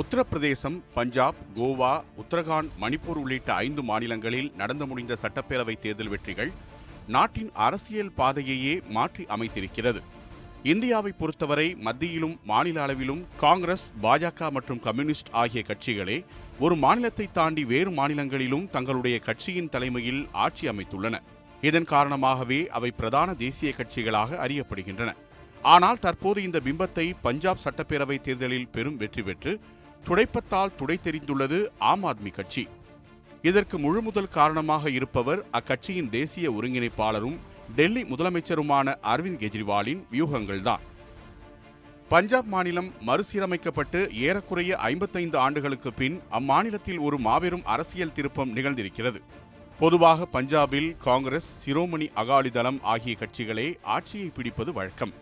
உத்தரப்பிரதேசம் பஞ்சாப் கோவா உத்தரகாண்ட் மணிப்பூர் உள்ளிட்ட ஐந்து மாநிலங்களில் நடந்து முடிந்த சட்டப்பேரவை தேர்தல் வெற்றிகள் நாட்டின் அரசியல் பாதையையே மாற்றி அமைத்திருக்கிறது. இந்தியாவை பொறுத்தவரை மத்தியிலும் மாநில அளவிலும் காங்கிரஸ் பாஜக மற்றும் கம்யூனிஸ்ட் ஆகிய கட்சிகளே ஒரு மாநிலத்தை தாண்டி வேறு மாநிலங்களிலும் தங்களுடைய கட்சியின் தலைமையில் ஆட்சி அமைத்துள்ளன. இதன் காரணமாகவே அவை பிரதான தேசிய கட்சிகளாக அறியப்படுகின்றன. ஆனால் தற்போது இந்த பிம்பத்தை பஞ்சாப் சட்டப்பேரவை தேர்தலில் பெரும் வெற்றி பெற்று துடைப்பத்தால் துடை தெரிந்துள்ளது ஆம் ஆத்மி கட்சி. இதற்கு முழு முதல் காரணமாக இருப்பவர் அக்கட்சியின் தேசிய ஒருங்கிணைப்பாளரும் டெல்லி முதலமைச்சருமான அரவிந்த் கெஜ்ரிவாலின் வியூகங்கள்தான். பஞ்சாப் மாநிலம் மறுசீரமைக்கப்பட்டு ஏறக்குறைய ஐம்பத்தைந்து ஆண்டுகளுக்கு பின் அம்மாநிலத்தில் ஒரு மாபெரும் அரசியல் திருப்பம் நிகழ்ந்திருக்கிறது. பொதுவாக பஞ்சாபில் காங்கிரஸ் சிரோமணி அகாலிதளம் ஆகிய கட்சிகளே ஆட்சியை பிடிப்பது வழக்கம்.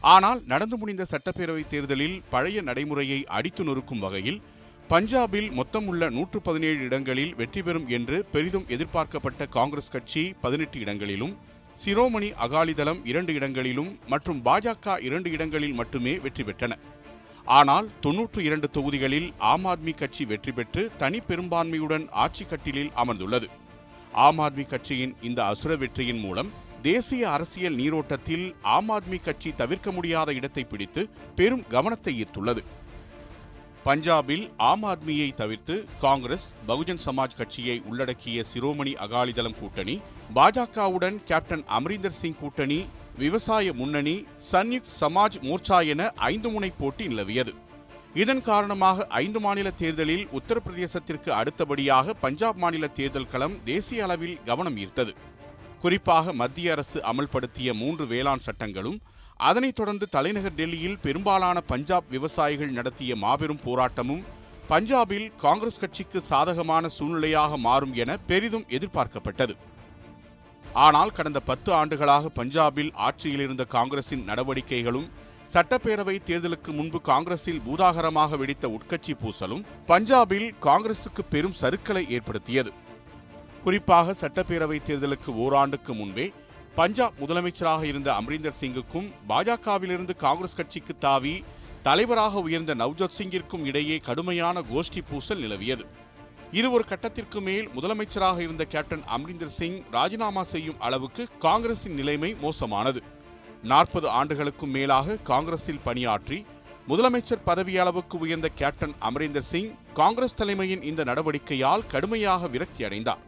ஆனால் நடந்து முடிந்த சட்டப்பேரவை தேர்தலில் பழைய நடைமுறையை அடித்து நொறுக்கும் வகையில் பஞ்சாபில் மொத்தமுள்ள நூற்று பதினேழு இடங்களில் வெற்றி பெறும் என்று பெரிதும் எதிர்பார்க்கப்பட்ட காங்கிரஸ் கட்சி பதினெட்டு இடங்களிலும் சிரோமணி அகாலிதளம் இரண்டு இடங்களிலும் மற்றும் பாஜக இரண்டு இடங்களில் மட்டுமே வெற்றி பெற்றன. ஆனால் தொன்னூற்று இரண்டு தொகுதிகளில் ஆம் ஆத்மி கட்சி வெற்றி பெற்று தனி பெரும்பான்மையுடன் ஆட்சி கட்டிலில் அமர்ந்துள்ளது. ஆம் ஆத்மி கட்சியின் இந்த அசுர வெற்றியின் மூலம் தேசிய அரசியல் நீரோட்டத்தில் ஆம் ஆத்மி கட்சி தவிர்க்க முடியாத இடத்தை பிடித்து பெரும் கவனத்தை ஈர்த்துள்ளது. பஞ்சாபில் ஆம் ஆத்மியை தவிர்த்து காங்கிரஸ் பகுஜன் சமாஜ் கட்சியை உள்ளடக்கிய சிரோமணி அகாலிதளம் கூட்டணி பாஜகவுடன் கேப்டன் அமரீந்தர் சிங் கூட்டணி விவசாய முன்னணி சன்யுக்த் சமாஜ் மோர்ச்சா என ஐந்து முனை போட்டி நிலவியது. இதன் காரணமாக ஐந்து மாநில தேர்தலில் உத்தரப்பிரதேசத்திற்கு அடுத்தபடியாக பஞ்சாப் மாநில தேர்தல் களம் தேசிய அளவில் கவனம் ஈர்த்தது. குறிப்பாக மத்திய அரசு அமல்படுத்திய மூன்று வேளாண் சட்டங்களும் அதனைத் தொடர்ந்து தலைநகர் டெல்லியில் பெரும்பாலான பஞ்சாப் விவசாயிகள் நடத்திய மாபெரும் போராட்டமும் பஞ்சாபில் காங்கிரஸ் கட்சிக்கு சாதகமான சூழ்நிலையாக மாறும் என பெரிதும் எதிர்பார்க்கப்பட்டது. ஆனால் கடந்த பத்து ஆண்டுகளாக பஞ்சாபில் ஆட்சியில் இருந்த காங்கிரசின் நடவடிக்கைகளும் சட்டப்பேரவை தேர்தலுக்கு முன்பு காங்கிரஸில் பூதாகரமாக வெடித்த உட்கட்சி பூசலும் பஞ்சாபில் காங்கிரசுக்கு பெரும் சறுக்கலை ஏற்படுத்தியது. குறிப்பாக சட்டப்பேரவை தேர்தலுக்கு ஓராண்டுக்கு முன்பே பஞ்சாப் முதலமைச்சராக இருந்த அமரீந்தர் சிங்குக்கும் பாஜகவிலிருந்து காங்கிரஸ் கட்சிக்கு தாவி தலைவராக உயர்ந்த நவ்ஜோத் சிங்கிற்கும் இடையே கடுமையான கோஷ்டி பூசல் நிலவியது. இது ஒரு கட்டத்திற்கு மேல் முதலமைச்சராக இருந்த கேப்டன் அமரீந்தர் சிங் ராஜினாமா செய்யும் அளவுக்கு காங்கிரசின் நிலைமை மோசமானது. நாற்பது ஆண்டுகளுக்கும் மேலாக காங்கிரஸில் பணியாற்றி முதலமைச்சர் பதவி அளவுக்கு உயர்ந்த கேப்டன் அமரீந்தர் சிங் காங்கிரஸ் தலைமையின் இந்த நடவடிக்கையால் கடுமையாக விரக்தி அடைந்தார்.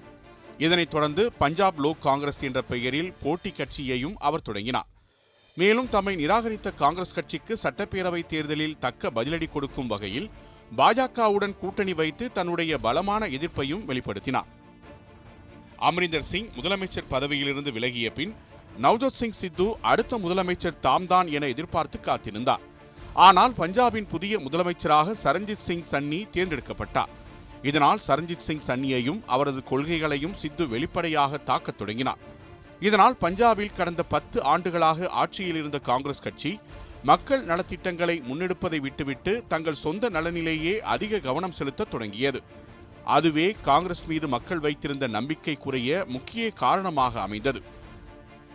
இதனைத் தொடர்ந்து பஞ்சாப் லோக் காங்கிரஸ் என்ற பெயரில் போட்டி கட்சியையும் அவர் தொடங்கினார். மேலும் தம்மை நிராகரித்த காங்கிரஸ் கட்சிக்கு சட்டப்பேரவைத் தேர்தலில் தக்க பதிலடி கொடுக்கும் வகையில் பாஜகவுடன் கூட்டணி வைத்து தன்னுடைய பலமான எதிர்ப்பையும் வெளிப்படுத்தினார். அமரிந்தர் சிங் முதலமைச்சர் பதவியிலிருந்து விலகிய பின் நவ்ஜோத் சிங் சித்து அடுத்த முதலமைச்சர் தாம்தான் என எதிர்பார்த்து காத்திருந்தார். ஆனால் பஞ்சாபின் புதிய முதலமைச்சராக சரண்ஜித் சிங் சன்னி தேர்ந்தெடுக்கப்பட்டார். இதனால் சரண்ஜித் சிங் சன்னியையும் அவரது கொள்கைகளையும் சித்து வெளிப்படையாக தாக்கத் தொடங்கினார். இதனால் பஞ்சாபில் கடந்த பத்து ஆண்டுகளாக ஆட்சியில் இருந்த காங்கிரஸ் கட்சி மக்கள் நலத்திட்டங்களை முன்னெடுப்பதை விட்டுவிட்டு தங்கள் சொந்த நலனிலேயே அதிக கவனம் செலுத்தத் தொடங்கியது. அதுவே காங்கிரஸ் மீது மக்கள் வைத்திருந்த நம்பிக்கை குறைய முக்கிய காரணமாக அமைந்தது.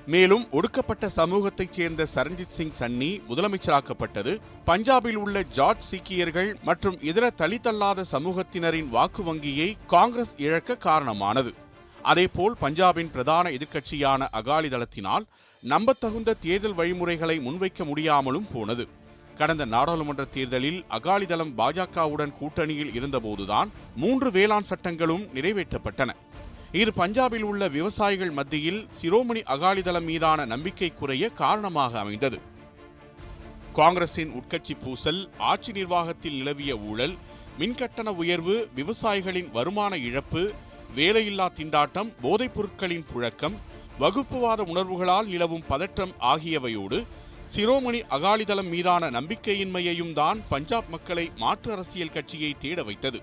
மேலும் ஒடுக்கப்பட்ட சமூகத்தைச் சேர்ந்த சரண்ஜித் சிங் சன்னி முதலமைச்சராக்கப்பட்டது. பஞ்சாபில் உள்ள ஜார்ஜ் சீக்கியர்கள் மற்றும் இதர தலித்தல்லாத சமூகத்தினரின் வாக்கு வங்கியை காங்கிரஸ் இழக்க காரணமானது. அதேபோல் பஞ்சாபின் பிரதான எதிர்க்கட்சியான அகாலிதளத்தினால் நம்பத்தகுந்த தேர்தல் வழிமுறைகளை முன்வைக்க முடியாமலும் போனது. கடந்த நாடாளுமன்ற தேர்தலில் அகாலிதளம் பாஜகவுடன் கூட்டணியில் இருந்தபோதுதான் மூன்று வேளாண் சட்டங்களும் நிறைவேற்றப்பட்டன. இது பஞ்சாபில் உள்ள விவசாயிகள் மத்தியில் சிரோமணி அகாலிதளம் மீதான நம்பிக்கை குறைய காரணமாக அமைந்தது. காங்கிரசின் உட்கட்சி பூசல் ஆட்சி நிர்வாகத்தில் நிலவிய ஊழல் மின்கட்டண உயர்வு விவசாயிகளின் வருமான இழப்பு வேலையில்லா திண்டாட்டம் போதைப் பொருட்களின் புழக்கம் வகுப்புவாத உணர்வுகளால் நிலவும் பதற்றம் ஆகியவையோடு சிரோமணி அகாலிதளம் மீதான நம்பிக்கையின்மையையும் தான் பஞ்சாப் மக்களை மாற்று அரசியல் கட்சியை தேட வைத்தது.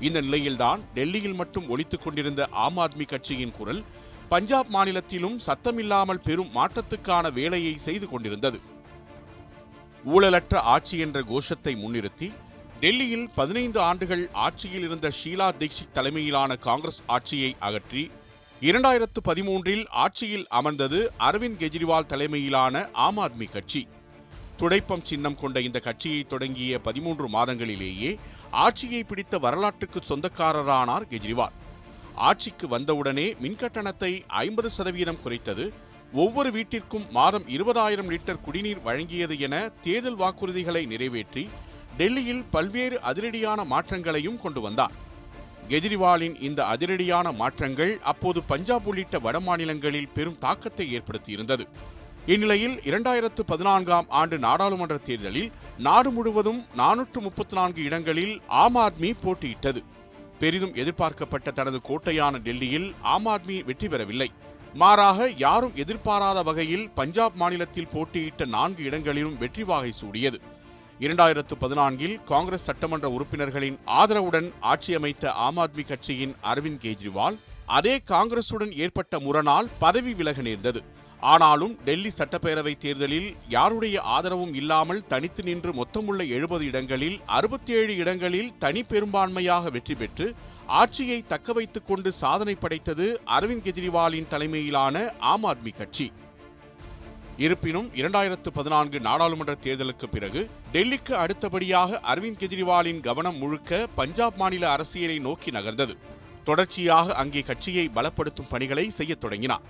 இந்த நிலையில்தான் டெல்லியில் மட்டும் ஒழித்துக் கொண்டிருந்த ஆம் ஆத்மி கட்சியின் குரல் பஞ்சாப் மாநிலத்திலும் சத்தமில்லாமல் பெரும் மாற்றத்துக்கான வேலையை செய்து கொண்டிருந்தது. ஊழலற்ற ஆட்சி என்ற கோஷத்தை முன்னிறுத்தி டெல்லியில் பதினைந்து ஆண்டுகள் ஆட்சியில் இருந்த ஷீலா தீக்ஷித் தலைமையிலான காங்கிரஸ் ஆட்சியை அகற்றி இரண்டாயிரத்து பதிமூன்றில் ஆட்சியில் அமர்ந்தது அரவிந்த் கெஜ்ரிவால் தலைமையிலான ஆம் ஆத்மி கட்சி. துடைப்பம் சின்னம் கொண்ட இந்த கட்சியை தொடங்கிய பதிமூன்று மாதங்களிலேயே ஆட்சியை பிடித்த வரலாற்றுக்கு சொந்தக்காரரானார் கெஜ்ரிவால். ஆட்சிக்கு வந்தவுடனே மின்கட்டணத்தை ஐம்பது சதவீதம் குறைத்தது. ஒவ்வொரு வீட்டிற்கும் மாதம் இருபதாயிரம் லிட்டர் குடிநீர் வழங்கியது என தேர்தல் வாக்குறுதிகளை நிறைவேற்றி டெல்லியில் பல்வேறு அதிரடியான மாற்றங்களையும் கொண்டு வந்தார். கெஜ்ரிவாலின் இந்த அதிரடியான மாற்றங்கள் அப்போது பஞ்சாப் உள்ளிட்ட வட மாநிலங்களில் பெரும் தாக்கத்தை ஏற்படுத்தியிருந்தது. இந்நிலையில் இரண்டாயிரத்து பதினான்காம் ஆண்டு நாடாளுமன்ற தேர்தலில் நாடு முழுவதும் நானூற்று முப்பத்தி நான்கு இடங்களில் ஆம் ஆத்மி போட்டியிட்டது. பெரிதும் எதிர்பார்க்கப்பட்ட தனது கோட்டையான டெல்லியில் ஆம் ஆத்மி வெற்றி பெறவில்லை. மாறாக யாரும் எதிர்பாராத வகையில் பஞ்சாப் மாநிலத்தில் போட்டியிட்ட நான்கு இடங்களிலும் வெற்றி வாகை சூடியது. இரண்டாயிரத்து பதினான்கில் காங்கிரஸ் சட்டமன்ற உறுப்பினர்களின் ஆதரவுடன் ஆட்சி அமைத்த ஆம் ஆத்மி கட்சியின் அரவிந்த் கெஜ்ரிவால் அதே காங்கிரசுடன் ஏற்பட்ட முரணால் பதவி விலக நேர்ந்தது. ஆனாலும் டெல்லி சட்டப்பேரவை தேர்தலில் யாருடைய ஆதரவும் இல்லாமல் தனித்து நின்று மொத்தமுள்ள எழுபது இடங்களில் அறுபத்தி ஏழு இடங்களில் தனி பெரும்பான்மையாக வெற்றி பெற்று ஆட்சியை தக்க வைத்துக் கொண்டு சாதனை படைத்தது அரவிந்த் கெஜ்ரிவாலின் தலைமையிலான ஆம் ஆத்மி கட்சி. இருப்பினும் இரண்டாயிரத்து பதினான்கு நாடாளுமன்ற தேர்தலுக்கு பிறகு டெல்லிக்கு அடுத்தபடியாக அரவிந்த் கெஜ்ரிவாலின் கவனம் முழுக்க பஞ்சாப் மாநில அரசியலை நோக்கி நகர்ந்தது. தொடர்ச்சியாக அங்கே கட்சியை பலப்படுத்தும் பணிகளை செய்யத் தொடங்கினார்.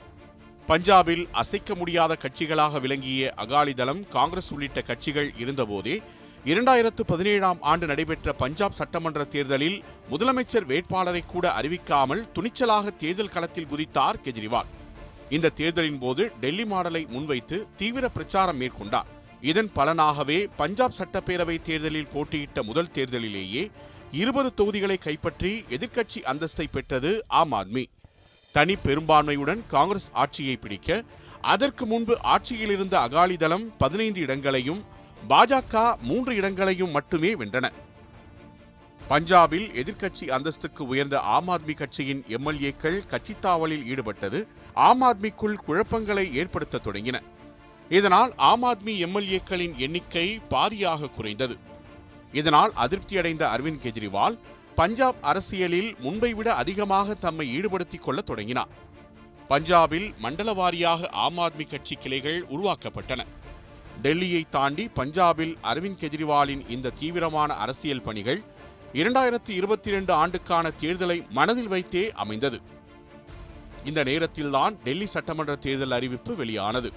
பஞ்சாபில் அசைக்க முடியாத கட்சிகளாக விளங்கிய அகாலிதளம் காங்கிரஸ் உள்ளிட்ட கட்சிகள் இருந்தபோதே இரண்டாயிரத்து பதினேழாம் ஆண்டு நடைபெற்ற பஞ்சாப் சட்டமன்ற தேர்தலில் முதலமைச்சர் வேட்பாளரை கூட அறிவிக்காமல் துணிச்சலாக தேர்தல் களத்தில் குதித்தார் கெஜ்ரிவால். இந்த தேர்தலின் போது டெல்லி மாடலை முன்வைத்து தீவிர பிரச்சாரம் மேற்கொண்டார். இதன் பலனாகவே பஞ்சாப் சட்டப்பேரவை தேர்தலில் போட்டியிட்ட முதல் தேர்தலிலேயே இருபது தொகுதிகளை கைப்பற்றி எதிர்க்கட்சி அந்தஸ்தை பெற்றது ஆம் ஆத்மி. தனி பெரும்பான்மையுடன் காங்கிரஸ் ஆட்சியை பிடிக்க அதற்கு முன்பு ஆட்சியில் இருந்த அகாலிதளம் பதினைந்து இடங்களையும் பாஜக மூன்று இடங்களையும் மட்டுமே வென்றன. பஞ்சாபில் எதிர்க்கட்சி அந்தஸ்துக்கு உயர்ந்த ஆம் ஆத்மி கட்சியின் எம்எல்ஏக்கள் கட்சித் தாவலில் ஈடுபட்டது ஆம் ஆத்மிக்குள் குழப்பங்களை ஏற்படுத்த தொடங்கின. இதனால் ஆம் ஆத்மி எம்எல்ஏக்களின் எண்ணிக்கை பாதியாக குறைந்தது. இதனால் அதிருப்தியடைந்த அரவிந்த் கெஜ்ரிவால் பஞ்சாப் அரசியலில் முன்பை விட அதிகமாக தம்மை ஈடுபடுத்திக் கொள்ள தொடங்கினார். பஞ்சாபில் மண்டல வாரியாக ஆம் ஆத்மி கட்சி கிளைகள் உருவாக்கப்பட்டன. டெல்லியை தாண்டி பஞ்சாபில் அரவிந்த் கெஜ்ரிவாலின் இந்த தீவிரமான அரசியல் பணிகள் இரண்டாயிரத்தி இருபத்தி இரண்டு ஆண்டுக்கான தேர்தலை மனதில் வைத்தே அமைந்தது. இந்த நேரத்தில்தான் டெல்லி சட்டமன்ற தேர்தல் அறிவிப்பு வெளியானது.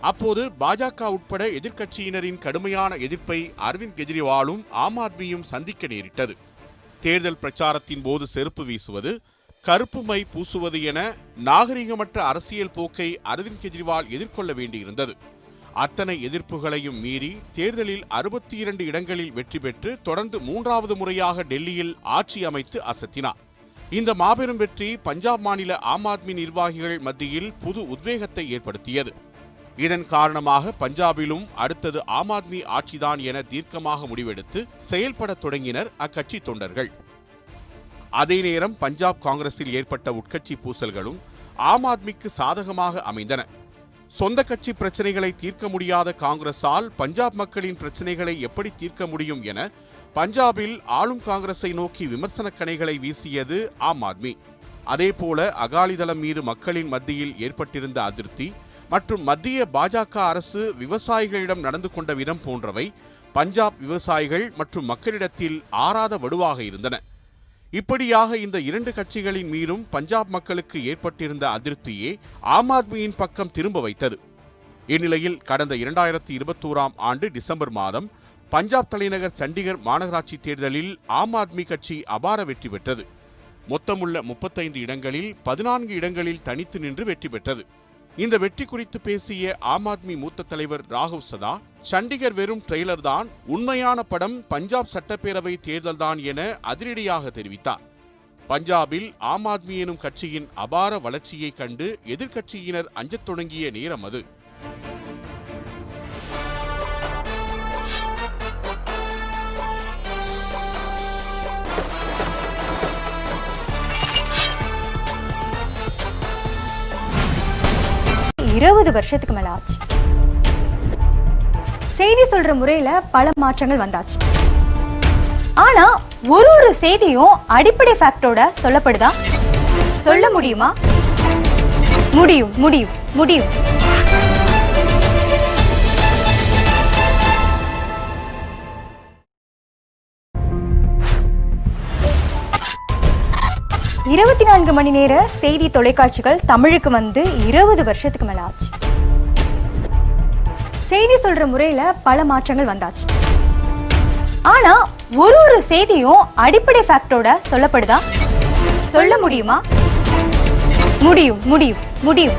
அப்போது பாஜக உட்பட எதிர்க்கட்சியினரின் கடுமையான எதிர்ப்பை அரவிந்த் கெஜ்ரிவாலும் ஆம் ஆத்மியும் சந்திக்க நேரிட்டது. தேர்தல் பிரச்சாரத்தின் போது செருப்பு வீசுவது கருப்பு மை பூசுவது என நாகரிகமற்ற அரசியல் போக்கை அரவிந்த் கெஜ்ரிவால் எதிர்கொள்ள வேண்டியிருந்தது. அத்தனை எதிர்ப்புகளையும் மீறி தேர்தலில் அறுபத்தி இரண்டு இடங்களில் வெற்றி பெற்று தொடர்ந்து மூன்றாவது முறையாக டெல்லியில் ஆட்சி அமைத்து அசத்தினார். இந்த மாபெரும் வெற்றி பஞ்சாப் மாநில ஆம் ஆத்மி நிர்வாகிகள் மத்தியில் புது உத்வேகத்தை ஏற்படுத்தியது. இதன் காரணமாக பஞ்சாபிலும் அடுத்தது ஆம் ஆத்மி ஆட்சிதான் என தீர்க்கமாக முடிவெடுத்து செயல்படத் தொடங்கினர் அக்கட்சி தொண்டர்கள். அதே நேரம் பஞ்சாப் காங்கிரஸில் ஏற்பட்ட உட்கட்சி பூசல்களும் ஆம் ஆத்மிக்கு சாதகமாக அமைந்தன. சொந்த கட்சி பிரச்சனைகளை தீர்க்க முடியாத காங்கிரஸால் பஞ்சாப் மக்களின் பிரச்சனைகளை எப்படி தீர்க்க முடியும் என பஞ்சாபில் ஆளும் காங்கிரஸை நோக்கி விமர்சன கணைகளை வீசியது ஆம் ஆத்மி. அதேபோல அகாலிதளம் மீது மக்களின் மத்தியில் ஏற்பட்டிருந்த அதிருப்தி மற்றும் மத்திய பாஜக அரசு விவசாயிகளிடம் நடந்து கொண்ட விதம் போன்றவை பஞ்சாப் விவசாயிகள் மற்றும் மக்களிடத்தில் ஆறாத வடுவாக இருந்தன. இப்படியாக இந்த இரண்டு கட்சிகளின் மீதும் பஞ்சாப் மக்களுக்கு ஏற்பட்டிருந்த அதிருப்தியே ஆம் ஆத்மியின் பக்கம் திரும்ப வைத்தது. இந்நிலையில் கடந்த இரண்டாயிரத்தி இருபத்தோராம் ஆண்டு டிசம்பர் மாதம் பஞ்சாப் தலைநகர் சண்டிகர் மாநகராட்சி தேர்தலில் ஆம் ஆத்மி கட்சி அபார வெற்றி பெற்றது. மொத்தமுள்ள முப்பத்தைந்து இடங்களில் பதினான்கு இடங்களில் தனித்து நின்று வெற்றி பெற்றது. இந்த வெற்றி குறித்து பேசிய ஆம் ஆத்மி மூத்த தலைவர் ராகவ் சதா சண்டிகர் வெறும் ட்ரெய்லர் தான் உண்மையான படம் பஞ்சாப் சட்டப்பேரவை தேர்தல்தான் என அதிரடியாக தெரிவித்தார். பஞ்சாபில் ஆம் ஆத்மி எனும் கட்சியின் அபார வளர்ச்சியைக் கண்டு எதிர்க்கட்சியினர் அஞ்சத் தொடங்கிய நேரம் அது. இருபது வருஷத்துக்கு மேல ஆச்சு. செய்தி சொல்ற முறையில பல மாற்றங்கள் வந்தாச்சு. ஆனா ஒரு ஒரு செய்தியும் அடிப்படை ஃபேக்டோட சொல்லப்படுதா? சொல்ல முடியுமா? முடியும் முடியும் முடியும். இருபத்தி நான்கு மணி நேர செய்தி தொலைக்காட்சிகள் தமிழுக்கு வந்து இருபது வருஷத்துக்கு மேல ஆச்சு. செய்தி சொல்ற முறையில பல மாற்றங்கள் வந்தாச்சு. ஆனா ஒரு ஒரு செய்தியும் அடிப்படை ஃபேக்டோட சொல்லப்படுதா? சொல்ல முடியுமா? முடியும் முடியும் முடியும்.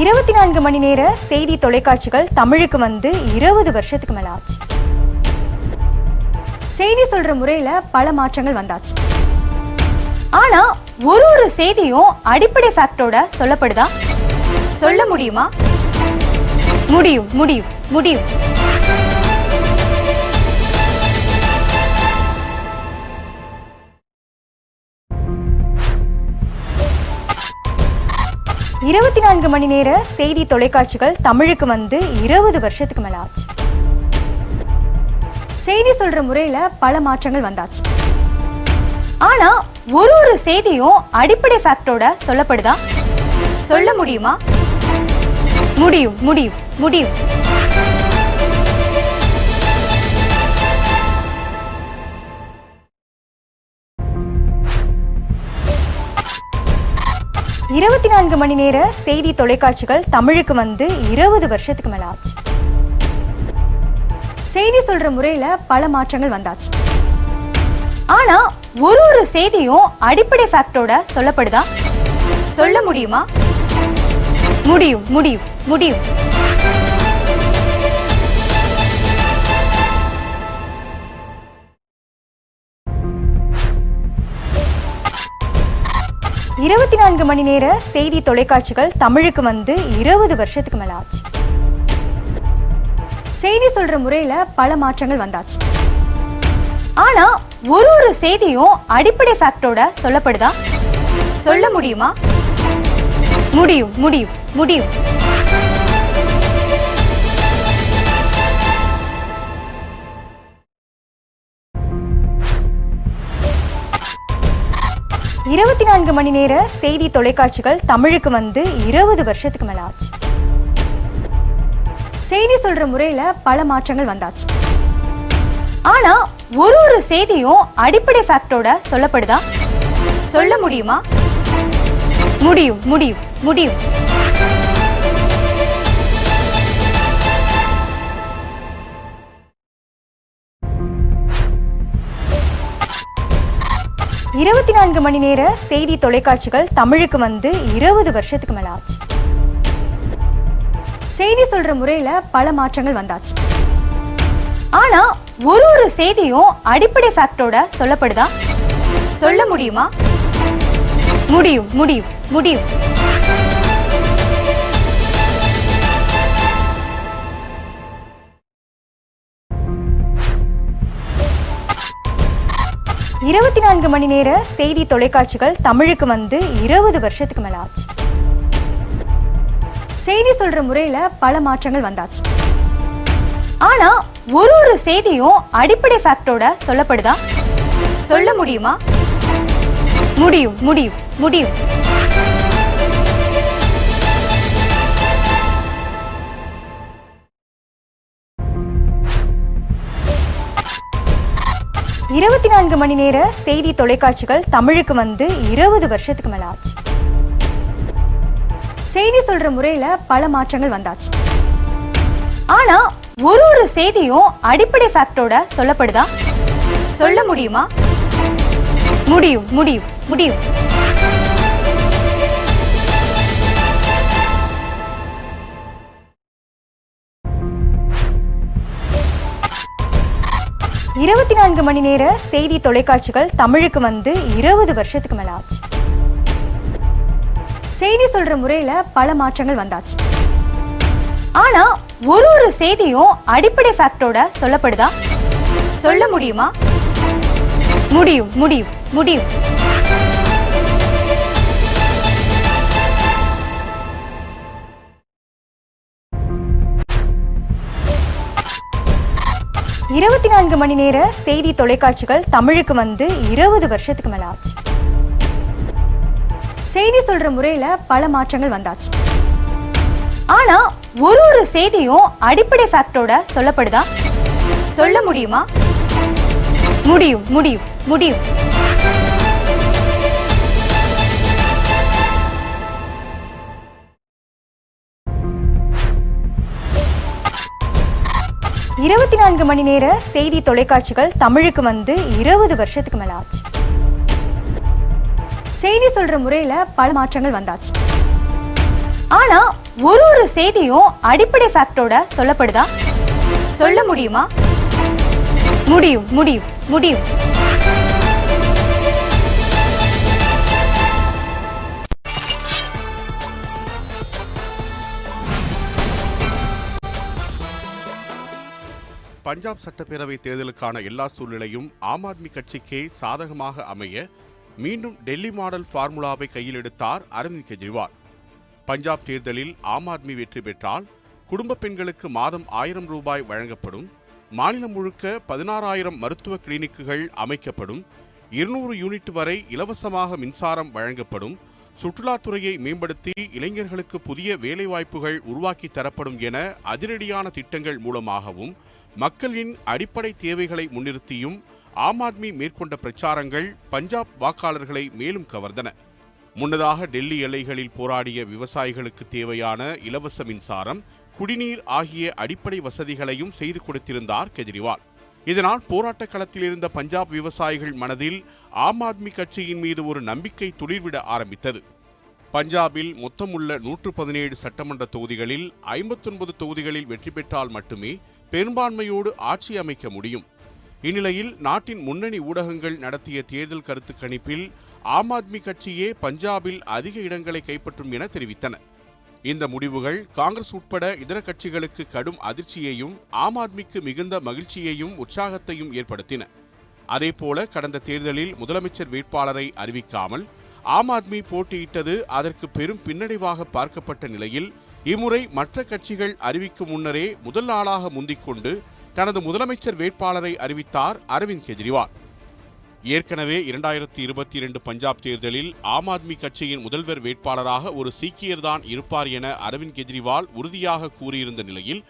இருபத்தி நான்கு மணி நேர செய்தி தொலைக்காட்சிகள் தமிழுக்கு வந்து இருபது வருஷத்துக்கு மேல ஆச்சு. செய்தி சொல்ற முறையில பல மாற்றங்கள் வந்தாச்சு. ஆனா ஒரு ஒரு செய்தியும் அடிப்படை ஃபேக்டோட சொல்லப்படுதா? சொல்ல முடியுமா? முடியும் முடியும் முடியும். இருபத்தி நான்கு மணி நேர செய்தி தொலைக்காட்சிகள் தமிழுக்கு வந்து இருபது வருஷத்துக்கு மேல ஆச்சு. செய்தி சொல்ற முறையில பல மாற்றங்கள் வந்தாச்சு. ஆனா ஒரு ஒரு செய்தியும் அடிப்படை ஃபேக்டோட சொல்லப்படுதா? சொல்ல முடியுமா? முடியும் முடியும் முடியும். இருபத்தி நான்கு மணி நேர செய்தி தொலைக்காட்சிகள் தமிழுக்கு வந்து இருபது வருஷத்துக்கு மேல ஆச்சு. செய்தி சொல்ற முறையில பல மாற்றங்கள் வந்தாச்சு. ஆனா ஒரு ஒரு செய்தியும் அடிப்படை ஃபேக்டோட சொல்லப்படுதா? சொல்ல முடியுமா? முடியும் முடியும் முடியும். இருபத்தி நான்கு மணி நேர செய்தி தொலைக்காட்சிகள் தமிழுக்கு வந்து இருபது வருஷத்துக்கு மேல ஆச்சு. செய்தி சொல்ற முறையில பல மாற்றங்கள் வந்தாச்சு. ஆனா ஒரு ஒரு செய்தியும் அடிப்படை ஃபேக்டோட சொல்லப்படுதா? சொல்ல முடியுமா? முடியும் முடியும் முடியும். இருபத்தி நான்கு மணி நேர செய்தி தொலைக்காட்சிகள் தமிழுக்கு வந்து இருபது வருஷத்துக்கு மேல ஆச்சு. செய்தி சொல்ற முறையில பல மாற்றங்கள் வந்தாச்சு. ஆனா ஒரு ஒரு செய்தியும் அடிப்படை ஃபேக்டோட சொல்லப்படுதா? சொல்ல முடியுமா? முடியும் முடியும் முடியும். இருபத்தி நான்கு மணி நேர செய்தி தொலைக்காட்சிகள் தமிழுக்கு வந்து இருபது வருஷத்துக்கு மேல ஆச்சு. செய்தி சொல்ற முறையில பல மாற்றங்கள் வந்தாச்சு. ஆனா ஒரு ஒரு செய்தியும் அடிப்படை ஃபேக்டோட சொல்லப்படுதா? சொல்ல முடியுமா? முடியும் முடியும் முடியும். இருபத்தி நான்கு மணி நேர செய்தி தொலைக்காட்சிகள் தமிழுக்கு வந்து இருபது வருஷத்துக்கு மேல ஆச்சு. செய்தி சொல்ற முறையில பல மாற்றங்கள் வந்தாச்சு. ஆனா ஒரு ஒரு செய்தியும் அடிப்படை ஃபேக்டோட சொல்லப்படுதா? சொல்ல முடியுமா? முடியும் முடியும் முடியும். இருபத்தி நான்கு மணி நேர செய்தி தொலைக்காட்சிகள் தமிழுக்கு வந்து இருபது வருஷத்துக்கு மேல ஆச்சு. செய்தி சொல்ற முறையில பல மாற்றங்கள் வந்தாச்சு. ஆனா ஒரு ஒரு செய்தியும் அடிப்படை ஃபேக்டோட சொல்லப்படுதா? சொல்ல முடியுமா? முடியும் முடியும் முடியும். இருபத்தி நான்கு மணி நேர செய்தி தொலைக்காட்சிகள் தமிழுக்கு வந்து இருபது வருஷத்துக்கு மேல ஆச்சு. செய்தி சொல்ற முறையில பல மாற்றங்கள் வந்தாச்சு. ஆனா ஒரு ஒரு செய்தியும் அடிப்படை ஃபேக்டோட சொல்லப்படுதா? சொல்ல முடியுமா? முடியும் முடியும் முடியும். இருபத்தி நான்கு மணி நேர செய்தி தொலைக்காட்சிகள் தமிழுக்கு வந்து இருபது வருஷத்துக்கு மேல ஆச்சு. செய்தி சொல்ற முறையில பல மாற்றங்கள் வந்தாச்சு. ஆனா ஒரு ஒரு செய்தியும் அடிப்படை ஃபேக்டோட சொல்லப்படுதா? சொல்ல முடியுமா? முடியும் முடியும் முடியும். இருபத்தி நான்கு மணி நேர செய்தி தொலைக்காட்சிகள் தமிழுக்கு வந்து இருபது வருஷத்துக்கு மேல ஆச்சு. செய்தி சொல்ற முறையில பல மாற்றங்கள் வந்தாச்சு. ஆனா ஒரு ஒரு செய்தியும் அடிப்படை ஃபேக்டோட சொல்லப்படுதா? சொல்ல முடியுமா? முடியும் முடியும் முடியும். பஞ்சாப் சட்டப்பேரவை தேர்தலுக்கான எல்லா சூழ்நிலையும் ஆம் ஆத்மி கட்சிக்கே சாதகமாக அமைய மீண்டும் டெல்லி மாடல் ஃபார்முலாவை கையில் எடுத்தார் அரவிந்த் கெஜ்ரிவால். பஞ்சாப் தேர்தலில் ஆம் ஆத்மி வெற்றி பெற்றால் குடும்ப பெண்களுக்கு மாதம் ஆயிரம் ரூபாய் வழங்கப்படும். மாநிலம் முழுக்க பதினாறாயிரம் மருத்துவ கிளினிக்குகள் அமைக்கப்படும். இருநூறு யூனிட் வரை இலவசமாக மின்சாரம் வழங்கப்படும். சுற்றுலாத்துறையை மேம்படுத்தி இளைஞர்களுக்கு புதிய வேலைவாய்ப்புகள் உருவாக்கி தரப்படும் என அதிரடியான திட்டங்கள் மூலமாகவும் மக்களின் அடிப்படை தேவைகளை முன்னிறுத்தியும் ஆம் ஆத்மி மேற்கொண்ட பிரச்சாரங்கள் பஞ்சாப் வாக்காளர்களை மேலும் கவர்ந்தன. முன்னதாக டெல்லி எல்லைகளில் போராடிய விவசாயிகளுக்கு தேவையான இலவச மின்சாரம் குடிநீர் ஆகிய அடிப்படை வசதிகளையும் செய்து கொடுத்திருந்தார் கெஜ்ரிவால். இதனால் போராட்ட களத்தில் இருந்த பஞ்சாப் விவசாயிகள் மனதில் ஆம் ஆத்மி கட்சியின் மீது ஒரு நம்பிக்கை துளிர்விட ஆரம்பித்தது. பஞ்சாபில் மொத்தமுள்ள நூற்று பதினேழு சட்டமன்ற தொகுதிகளில் ஐம்பத்தொன்பது தொகுதிகளில் வெற்றி பெற்றால் மட்டுமே பெரும்பான்மையோடு ஆட்சி அமைக்க முடியும். இந்நிலையில் நாட்டின் முன்னணி ஊடகங்கள் நடத்திய தேர்தல் கருத்து கணிப்பில் ஆம் ஆத்மி கட்சியே பஞ்சாபில் அதிக இடங்களை கைப்பற்றும் என தெரிவித்தன. இந்த முடிவுகள் காங்கிரஸ் உட்பட இதர கட்சிகளுக்கு கடும் அதிர்ச்சியையும் ஆம் ஆத்மிக்கு மிகுந்த மகிழ்ச்சியையும் உற்சாகத்தையும் ஏற்படுத்தின. அதேபோல கடந்த தேர்தலில் முதலமைச்சர் வேட்பாளரை அறிவிக்காமல் ஆம் ஆத்மி போட்டியிட்டது அதற்கு பெரும் பின்னடைவாக பார்க்கப்பட்ட நிலையில் இம்முறை மற்ற கட்சிகள் அறிவிக்கும் முன்னரே முதல் நாளாக முந்திக்கொண்டு தனது முதலமைச்சர் வேட்பாளரை அறிவித்தார் அரவிந்த் கெஜ்ரிவால். ஏற்கனவே இரண்டாயிரத்தி இருபத்தி இரண்டு பஞ்சாப் தேர்தலில் ஆம் ஆத்மி கட்சியின் முதல்வர் வேட்பாளராக ஒரு சீக்கியர்தான் இருப்பார் என அரவிந்த் கெஜ்ரிவால் உறுதியாக கூறியிருந்த நிலையில்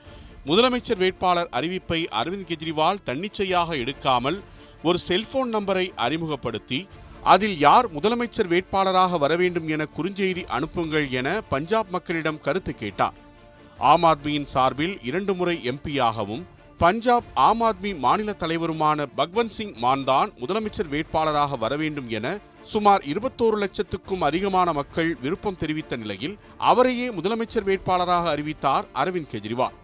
முதலமைச்சர் வேட்பாளர் அறிவிப்பை அரவிந்த் கெஜ்ரிவால் தன்னிச்சையாக எடுக்காமல் ஒரு செல்போன் நம்பரை அறிமுகப்படுத்தி அதில் யார் முதலமைச்சர் வேட்பாளராக வர வேண்டும் என குறுஞ்செய்தி அனுப்புங்கள் என பஞ்சாப் மக்களிடம் கருத்து கேட்டார். ஆம் ஆத்மியின் சார்பில் இரண்டு முறை எம்பியாகவும் பஞ்சாப் ஆம் ஆத்மி மாநில தலைவருமான பக்வந்த் சிங் மான்தான் முதலமைச்சர் வேட்பாளராக வர வேண்டும் என சுமார் இருபத்தோரு லட்சத்துக்கும் அதிகமான மக்கள் விருப்பம் தெரிவித்த நிலையில் அவரையே முதலமைச்சர் வேட்பாளராக அறிவித்தார் அரவிந்த் கெஜ்ரிவால்.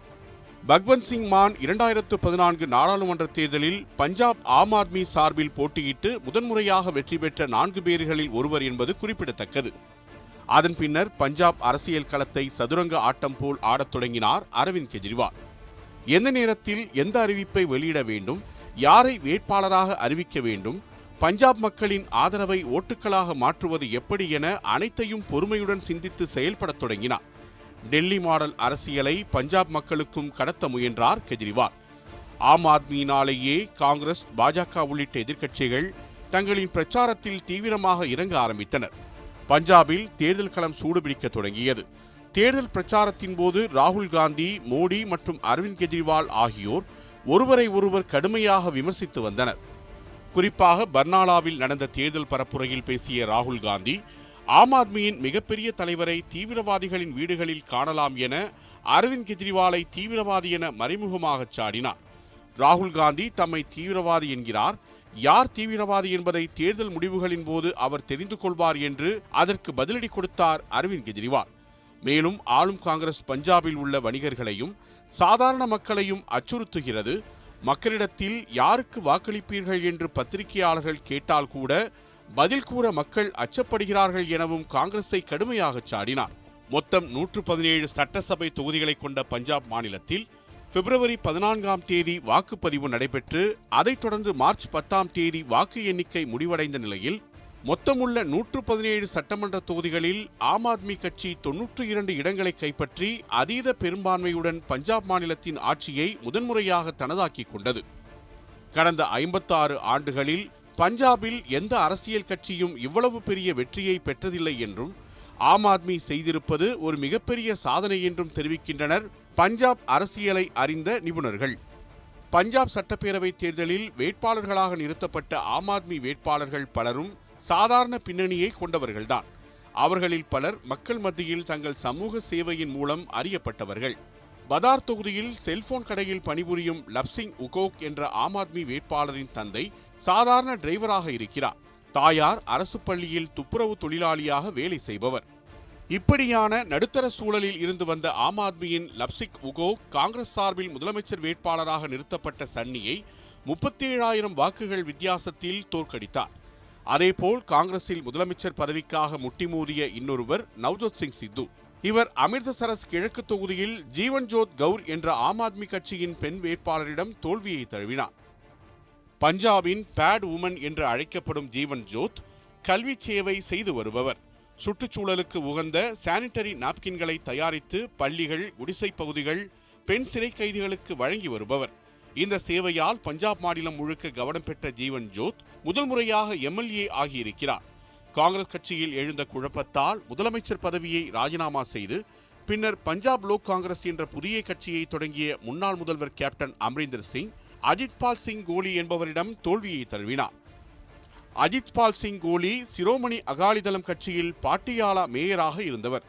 பக்வந்த் சிங் மான் இரண்டாயிரத்து பதினான்கு நாடாளுமன்ற தேர்தலில் பஞ்சாப் ஆம் ஆத்மி சார்பில் போட்டியிட்டு முதன்முறையாக வெற்றி பெற்ற நான்கு பேர்களில் ஒருவர் என்பது குறிப்பிடத்தக்கது. அதன் பின்னர் பஞ்சாப் அரசியல் களத்தை சதுரங்க ஆட்டம் போல் ஆடத் தொடங்கினார் அரவிந்த் கெஜ்ரிவால். எந்த நேரத்தில் எந்த அறிவிப்பை வெளியிட வேண்டும் யாரை வேட்பாளராக அறிவிக்க வேண்டும் பஞ்சாப் மக்களின் ஆதரவை ஓட்டுக்களாக மாற்றுவது எப்படி என அனைத்தையும் பொறுமையுடன் சிந்தித்து செயல்படத் தொடங்கினார். டெல்லி மாடல் அரசியலை பஞ்சாப் மக்களுக்கும் கடத்த முயன்றார் கெஜ்ரிவால். ஆம் ஆத்மியினாலேயே காங்கிரஸ் பாஜக உள்ளிட்ட எதிர்க்கட்சிகள் தங்களின் பிரச்சாரத்தில் தீவிரமாக இறங்க ஆரம்பித்தனர். பஞ்சாபில் தேர்தல் களம் சூடுபிடிக்க தொடங்கியது. தேர்தல் பிரச்சாரத்தின் போது ராகுல் காந்தி மோடி மற்றும் அரவிந்த் கெஜ்ரிவால் ஆகியோர் ஒருவரை ஒருவர் கடுமையாக விமர்சித்து வந்தனர். குறிப்பாக பர்னாலாவில் நடந்த தேர்தல் பரப்புரையில் பேசிய ராகுல் காந்தி ஆம் ஆத்மியின் மிகப்பெரிய தலைவரை தீவிரவாதிகளின் வீடுகளில் காணலாம் என அரவிந்த் கெஜ்ரிவாலை தீவிரவாதி என மறைமுகமாக சாடினார். ராகுல் காந்தி தம்மை தீவிரவாதி என்கிறார். யார் தீவிரவாதி என்பதை தேர்தல் முடிவுகளின் போது அவர் தெரிந்து கொள்வார் என்று அதற்கு பதிலடி கொடுத்தார் அரவிந்த் கெஜ்ரிவால். மேலும் ஆளும் காங்கிரஸ் பஞ்சாபில் உள்ள வணிகர்களையும் சாதாரண மக்களையும் அச்சுறுத்துகிறது. மக்களிடத்தில் யாருக்கு வாக்களிப்பீர்கள் என்று பத்திரிகையாளர்கள் கேட்டால் கூட பதில் கூற மக்கள் அச்சப்படுகிறார்கள் எனவும் காங்கிரஸை கடுமையாக சாடினார். மொத்தம் நூற்று பதினேழு சட்டசபை தொகுதிகளை கொண்ட பஞ்சாப் மாநிலத்தில் பிப்ரவரி பதினான்காம் தேதி வாக்குப்பதிவு நடைபெற்று அதைத் தொடர்ந்து மார்ச் பத்தாம் தேதி வாக்கு எண்ணிக்கை முடிவடைந்த நிலையில் மொத்தமுள்ள நூற்று பதினேழு சட்டமன்ற தொகுதிகளில் ஆம் ஆத்மி கட்சி தொன்னூற்று இரண்டு இடங்களை கைப்பற்றி அதீத பெரும்பான்மையுடன் பஞ்சாப் மாநிலத்தின் ஆட்சியை முதன்முறையாக தனதாக்கிக் கொண்டது. கடந்த ஐம்பத்தாறு ஆண்டுகளில் பஞ்சாபில் எந்த அரசியல் கட்சியும் இவ்வளவு பெரிய வெற்றியை பெற்றதில்லை என்றும் ஆம் ஆத்மி செய்திருப்பது ஒரு மிகப்பெரிய சாதனை என்றும் தெரிவிக்கின்றனர் பஞ்சாப் அரசியலை அறிந்த நிபுணர்கள். பஞ்சாப் சட்டப்பேரவைத் தேர்தலில் வேட்பாளர்களாக நிறுத்தப்பட்ட ஆம் ஆத்மி வேட்பாளர்கள் பலரும் சாதாரண பின்னணியை கொண்டவர்கள்தான். அவர்களில் பலர் மக்கள் மத்தியில் தங்கள் சமூக சேவையின் மூலம் அறியப்பட்டவர்கள். பதார் தொகுதியில் செல்போன் கடையில் பணிபுரியும் லப்சிங் உகோக் என்ற ஆம் ஆத்மி வேட்பாளரின் தந்தை சாதாரண டிரைவராக இருக்கிறார். தாயார் அரசு பள்ளியில் துப்புரவு தொழிலாளியாக வேலை செய்பவர். இப்படியான நடுத்தர சூழலில் இருந்து வந்த ஆம் ஆத்மியின் லப்சிக் உகோ காங்கிரஸ் சார்பில் முதலமைச்சர் வேட்பாளராக நிறுத்தப்பட்ட சன்னியை முப்பத்தி ஏழாயிரம் வாக்குகள் வித்தியாசத்தில் தோற்கடித்தார். அதேபோல் காங்கிரஸில் முதலமைச்சர் பதவிக்காக முட்டிமோதிய இன்னொருவர் நவ்ஜோத் சிங் சித்து. இவர் அமிர்தசரஸ் கிழக்கு தொகுதியில் ஜீவன்ஜோத் கவுர் என்ற ஆம் ஆத்மி கட்சியின் பெண் வேட்பாளரிடம் தோல்வியை தழுவினார். பஞ்சாபின் பேட் உமன் என்று அழைக்கப்படும் ஜீவன் ஜோத் கல்வி சேவை செய்து வருபவர். சுற்றுச்சூழலுக்கு உகந்த சானிட்டரி நாப்கின்களை தயாரித்து பள்ளிகள் குடிசை பகுதிகள் பெண் சிறை கைதிகளுக்கு வழங்கி வருபவர். இந்த சேவையால் பஞ்சாப் மாநிலம் முழுக்க கவனம் பெற்ற ஜீவன் ஜோத் முதல் முறையாக எம்எல்ஏ ஆகியிருக்கிறார். காங்கிரஸ் கட்சியில் எழுந்த குழப்பத்தால் முதலமைச்சர் பதவியை ராஜினாமா செய்து பின்னர் பஞ்சாப் லோக் காங்கிரஸ் என்ற புதிய கட்சியை தொடங்கிய முன்னாள் முதல்வர் கேப்டன் அம்ரீந்தர் சிங் அஜித்பால் சிங் கோலி என்பவரிடம் தோல்வியை தழுவினார். அஜித்பால் சிங் கோலி சிரோமணி அகாலிதளம் கட்சியில் பாட்டியாலா மேயராக இருந்தவர்.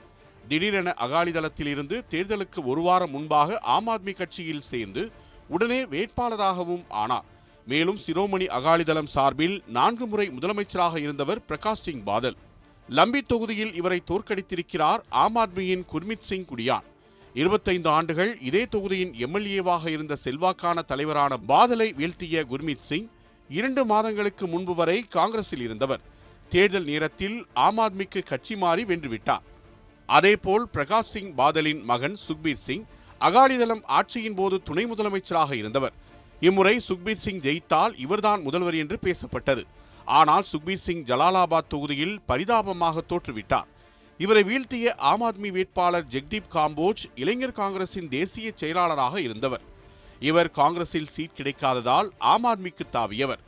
திடீரென அகாலிதளத்தில் இருந்து தேர்தலுக்கு ஒரு வாரம் முன்பாக ஆம் ஆத்மி கட்சியில் சேர்ந்து உடனே வேட்பாளராகவும் ஆனார். மேலும் சிரோமணி அகாலிதளம் சார்பில் நான்கு முறை முதலமைச்சராக இருந்தவர் பிரகாஷ் சிங் பாதல். லம்பி தொகுதியில் இவரை தோற்கடித்திருக்கிறார் ஆம் ஆத்மியின் குர்மித் சிங் குடியான். இருபத்தைந்து ஆண்டுகள் இதே தொகுதியின் எம்எல்ஏவாக இருந்த செல்வாக்கான தலைவரான பாதலை வீழ்த்திய குர்மித் சிங் இரண்டு மாதங்களுக்கு முன்பு வரை காங்கிரஸில் இருந்தவர். தேர்தல் நேரத்தில் ஆம் ஆத்மிக்கு கட்சி மாறி வென்றுவிட்டார். அதேபோல் பிரகாஷ் சிங் பாதலின் மகன் சுக்பீர் சிங் அகாலிதளம் ஆட்சியின் போது துணை முதலமைச்சராக இருந்தவர். இம்முறை சுக்பீர் சிங் ஜெயித்தால் இவர்தான் முதல்வர் என்று பேசப்பட்டது. ஆனால் சுக்பீர் சிங் ஜலாலாபாத் தொகுதியில் பரிதாபமாக தோற்றுவிட்டார். இவரை வீழ்த்திய ஆம் ஆத்மி வேட்பாளர் ஜெக்தீப் காம்போஜ் இளைஞர் காங்கிரசின் தேசிய செயலாளராக இருந்தவர். இவர் காங்கிரஸில் சீட் கிடைக்காததால் ஆம் ஆத்மிக்கு தாவியவர்.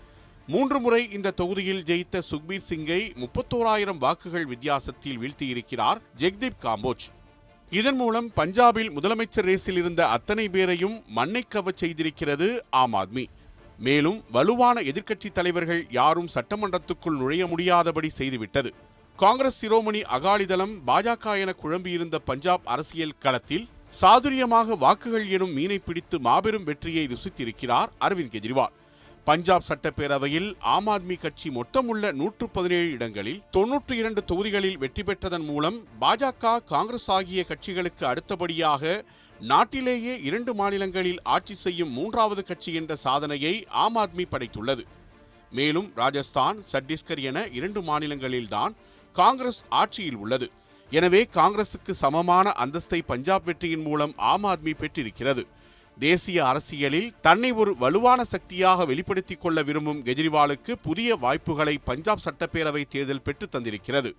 மூன்று முறை இந்த தொகுதியில் ஜெயித்த சுக்பீர் சிங்கை முப்பத்தோராயிரம் வாக்குகள் வித்தியாசத்தில் வீழ்த்தியிருக்கிறார் ஜெக்தீப் காம்போஜ். இதன் மூலம் பஞ்சாபில் முதலமைச்சர் ரேஸில் இருந்த அத்தனை பேரையும் மண்ணை கவச் செய்திருக்கிறது ஆம் ஆத்மி. மேலும் வலுவான எதிர்க்கட்சி தலைவர்கள் யாரும் சட்டமன்றத்துக்குள் நுழைய முடியாதபடி செய்துவிட்டது. காங்கிரஸ் சிரோமணி அகாலிதளம் பாஜக என குழம்பியிருந்த பஞ்சாப் அரசியல் களத்தில் சாதுரியமாக வாக்குகள் எனும் மீனை பிடித்து மாபெரும் வெற்றியை ருசித்திருக்கிறார் அரவிந்த் கெஜ்ரிவால். பஞ்சாப் சட்டப்பேரவையில் ஆம் ஆத்மி கட்சி மொத்தமுள்ள நூற்று பதினேழு இடங்களில் தொன்னூற்றி இரண்டு தொகுதிகளில் வெற்றி பெற்றதன் மூலம் பாஜக காங்கிரஸ் ஆகிய கட்சிகளுக்கு அடுத்தபடியாக நாட்டிலேயே இரண்டு மாநிலங்களில் ஆட்சி செய்யும் மூன்றாவது கட்சி என்ற சாதனையை ஆம் ஆத்மி படைத்துள்ளது. மேலும் ராஜஸ்தான் சத்தீஸ்கர் என இரண்டு மாநிலங்களில்தான் காங்கிரஸ் ஆட்சியில் உள்ளது. எனவே காங்கிரசுக்கு சமமான அந்தஸ்தை பஞ்சாப் வெற்றியின் மூலம் ஆம் ஆத்மி பெற்றிருக்கிறது. தேசிய அரசியலில் தன்னை ஒரு வலுவான சக்தியாக வெளிப்படுத்திக் கொள்ள விரும்பும் கெஜ்ரிவாலுக்கு புதிய வாய்ப்புகளை பஞ்சாப் சட்டப்பேரவை தேர்தல் பெற்றுத் தந்திருக்கிறது.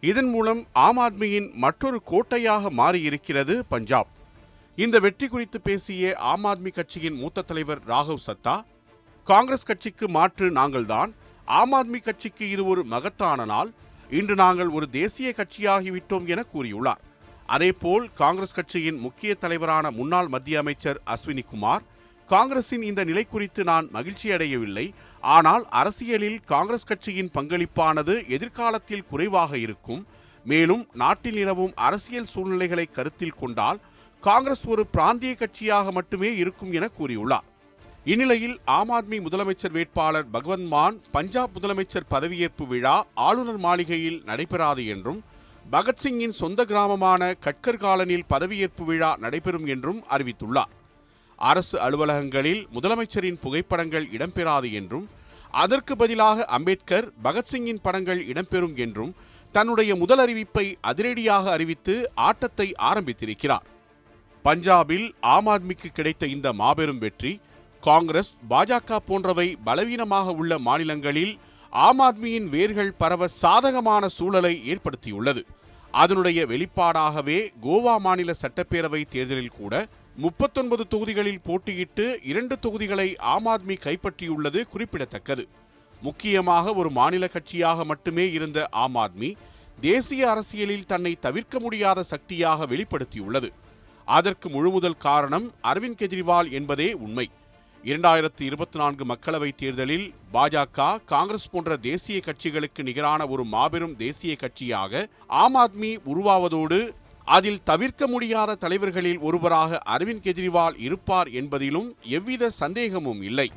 இதன் மூலம் ஆம் ஆத்மியின் மற்றொரு கோட்டையாக மாறியிருக்கிறது பஞ்சாப். இந்த வெற்றி குறித்து பேசிய ஆம் ஆத்மி கட்சியின் மூத்த தலைவர் ராகவ் சத்தா காங்கிரஸ் கட்சிக்கு மாற்று நாங்கள்தான் ஆம் ஆத்மி கட்சிக்கு இது ஒரு மகத்தான நாள் இன்று நாங்கள் ஒரு தேசிய கட்சியாகிவிட்டோம் என கூறியுள்ளார். அதேபோல் காங்கிரஸ் கட்சியின் முக்கிய தலைவரான முன்னாள் மத்திய அமைச்சர் அஸ்வினி குமார் காங்கிரசின் இந்த நிலை குறித்து நான் மகிழ்ச்சி அடையவில்லை. ஆனால் அரசியலில் காங்கிரஸ் கட்சியின் பங்களிப்பானது எதிர்காலத்தில் குறைவாக இருக்கும். மேலும் நாட்டில் நிலவும் அரசியல் சூழ்நிலைகளை கருத்தில் கொண்டால் காங்கிரஸ் ஒரு பிராந்திய கட்சியாக மட்டுமே இருக்கும் என கூறியுள்ளார். இந்நிலையில் ஆம் ஆத்மி முதலமைச்சர் வேட்பாளர் பகவந்த் மான் பஞ்சாப் முதலமைச்சர் பதவியேற்பு விழா ஆளுநர் மாளிகையில் நடைபெறாது என்றும் பகத்சிங்கின் சொந்த கிராமமான கட்கர் காலனில் பதவியேற்பு விழா நடைபெறும் என்றும் அறிவித்துள்ளார். அரசு அலுவலகங்களில் முதலமைச்சரின் புகைப்படங்கள் இடம்பெறாது என்றும் அதற்கு பதிலாக அம்பேத்கர் பகத்சிங்கின் படங்கள் இடம்பெறும் என்றும் தன்னுடைய முதல் அறிவிப்பை அதிரடியாக அறிவித்து ஆட்டத்தை ஆரம்பித்திருக்கிறார். பஞ்சாபில் ஆம் ஆத்மிக்கு கிடைத்த இந்த மாபெரும் வெற்றி காங்கிரஸ் பாஜக போன்றவை பலவீனமாக உள்ள மாநிலங்களில் ஆம் ஆத்மியின் வேர்கள் பரவ சாதகமான சூழலை ஏற்படுத்தியுள்ளது. அதனுடைய வெளிப்பாடாகவே கோவா மாநில சட்டப்பேரவை தேர்தலில் கூட முப்பத்தொன்பது தொகுதிகளில் போட்டியிட்டு இரண்டு தொகுதிகளை ஆம் ஆத்மி கைப்பற்றியுள்ளது குறிப்பிடத்தக்கது. முக்கியமாக ஒரு மாநில கட்சியாக மட்டுமே இருந்த ஆம் ஆத்மி தேசிய அரசியலில் தன்னை தவிர்க்க முடியாத சக்தியாக வெளிப்படுத்தியுள்ளது. அதற்கு முழுமுதல் காரணம் அரவிந்த் கெஜ்ரிவால் என்பதே உண்மை. இரண்டாயிரத்து இருபத்தி நான்கு மக்களவைத் தேர்தலில் பாஜக காங்கிரஸ் போன்ற தேசிய கட்சிகளுக்கு நிகரான ஒரு மாபெரும் தேசிய கட்சியாக ஆம் ஆத்மி உருவாவதோடு அதில் தவிர்க்க முடியாத தலைவர்களில் ஒருவராக அரவிந்த் கெஜ்ரிவால் இருப்பார் என்பதிலும் எவ்வித சந்தேகமும் இல்லை.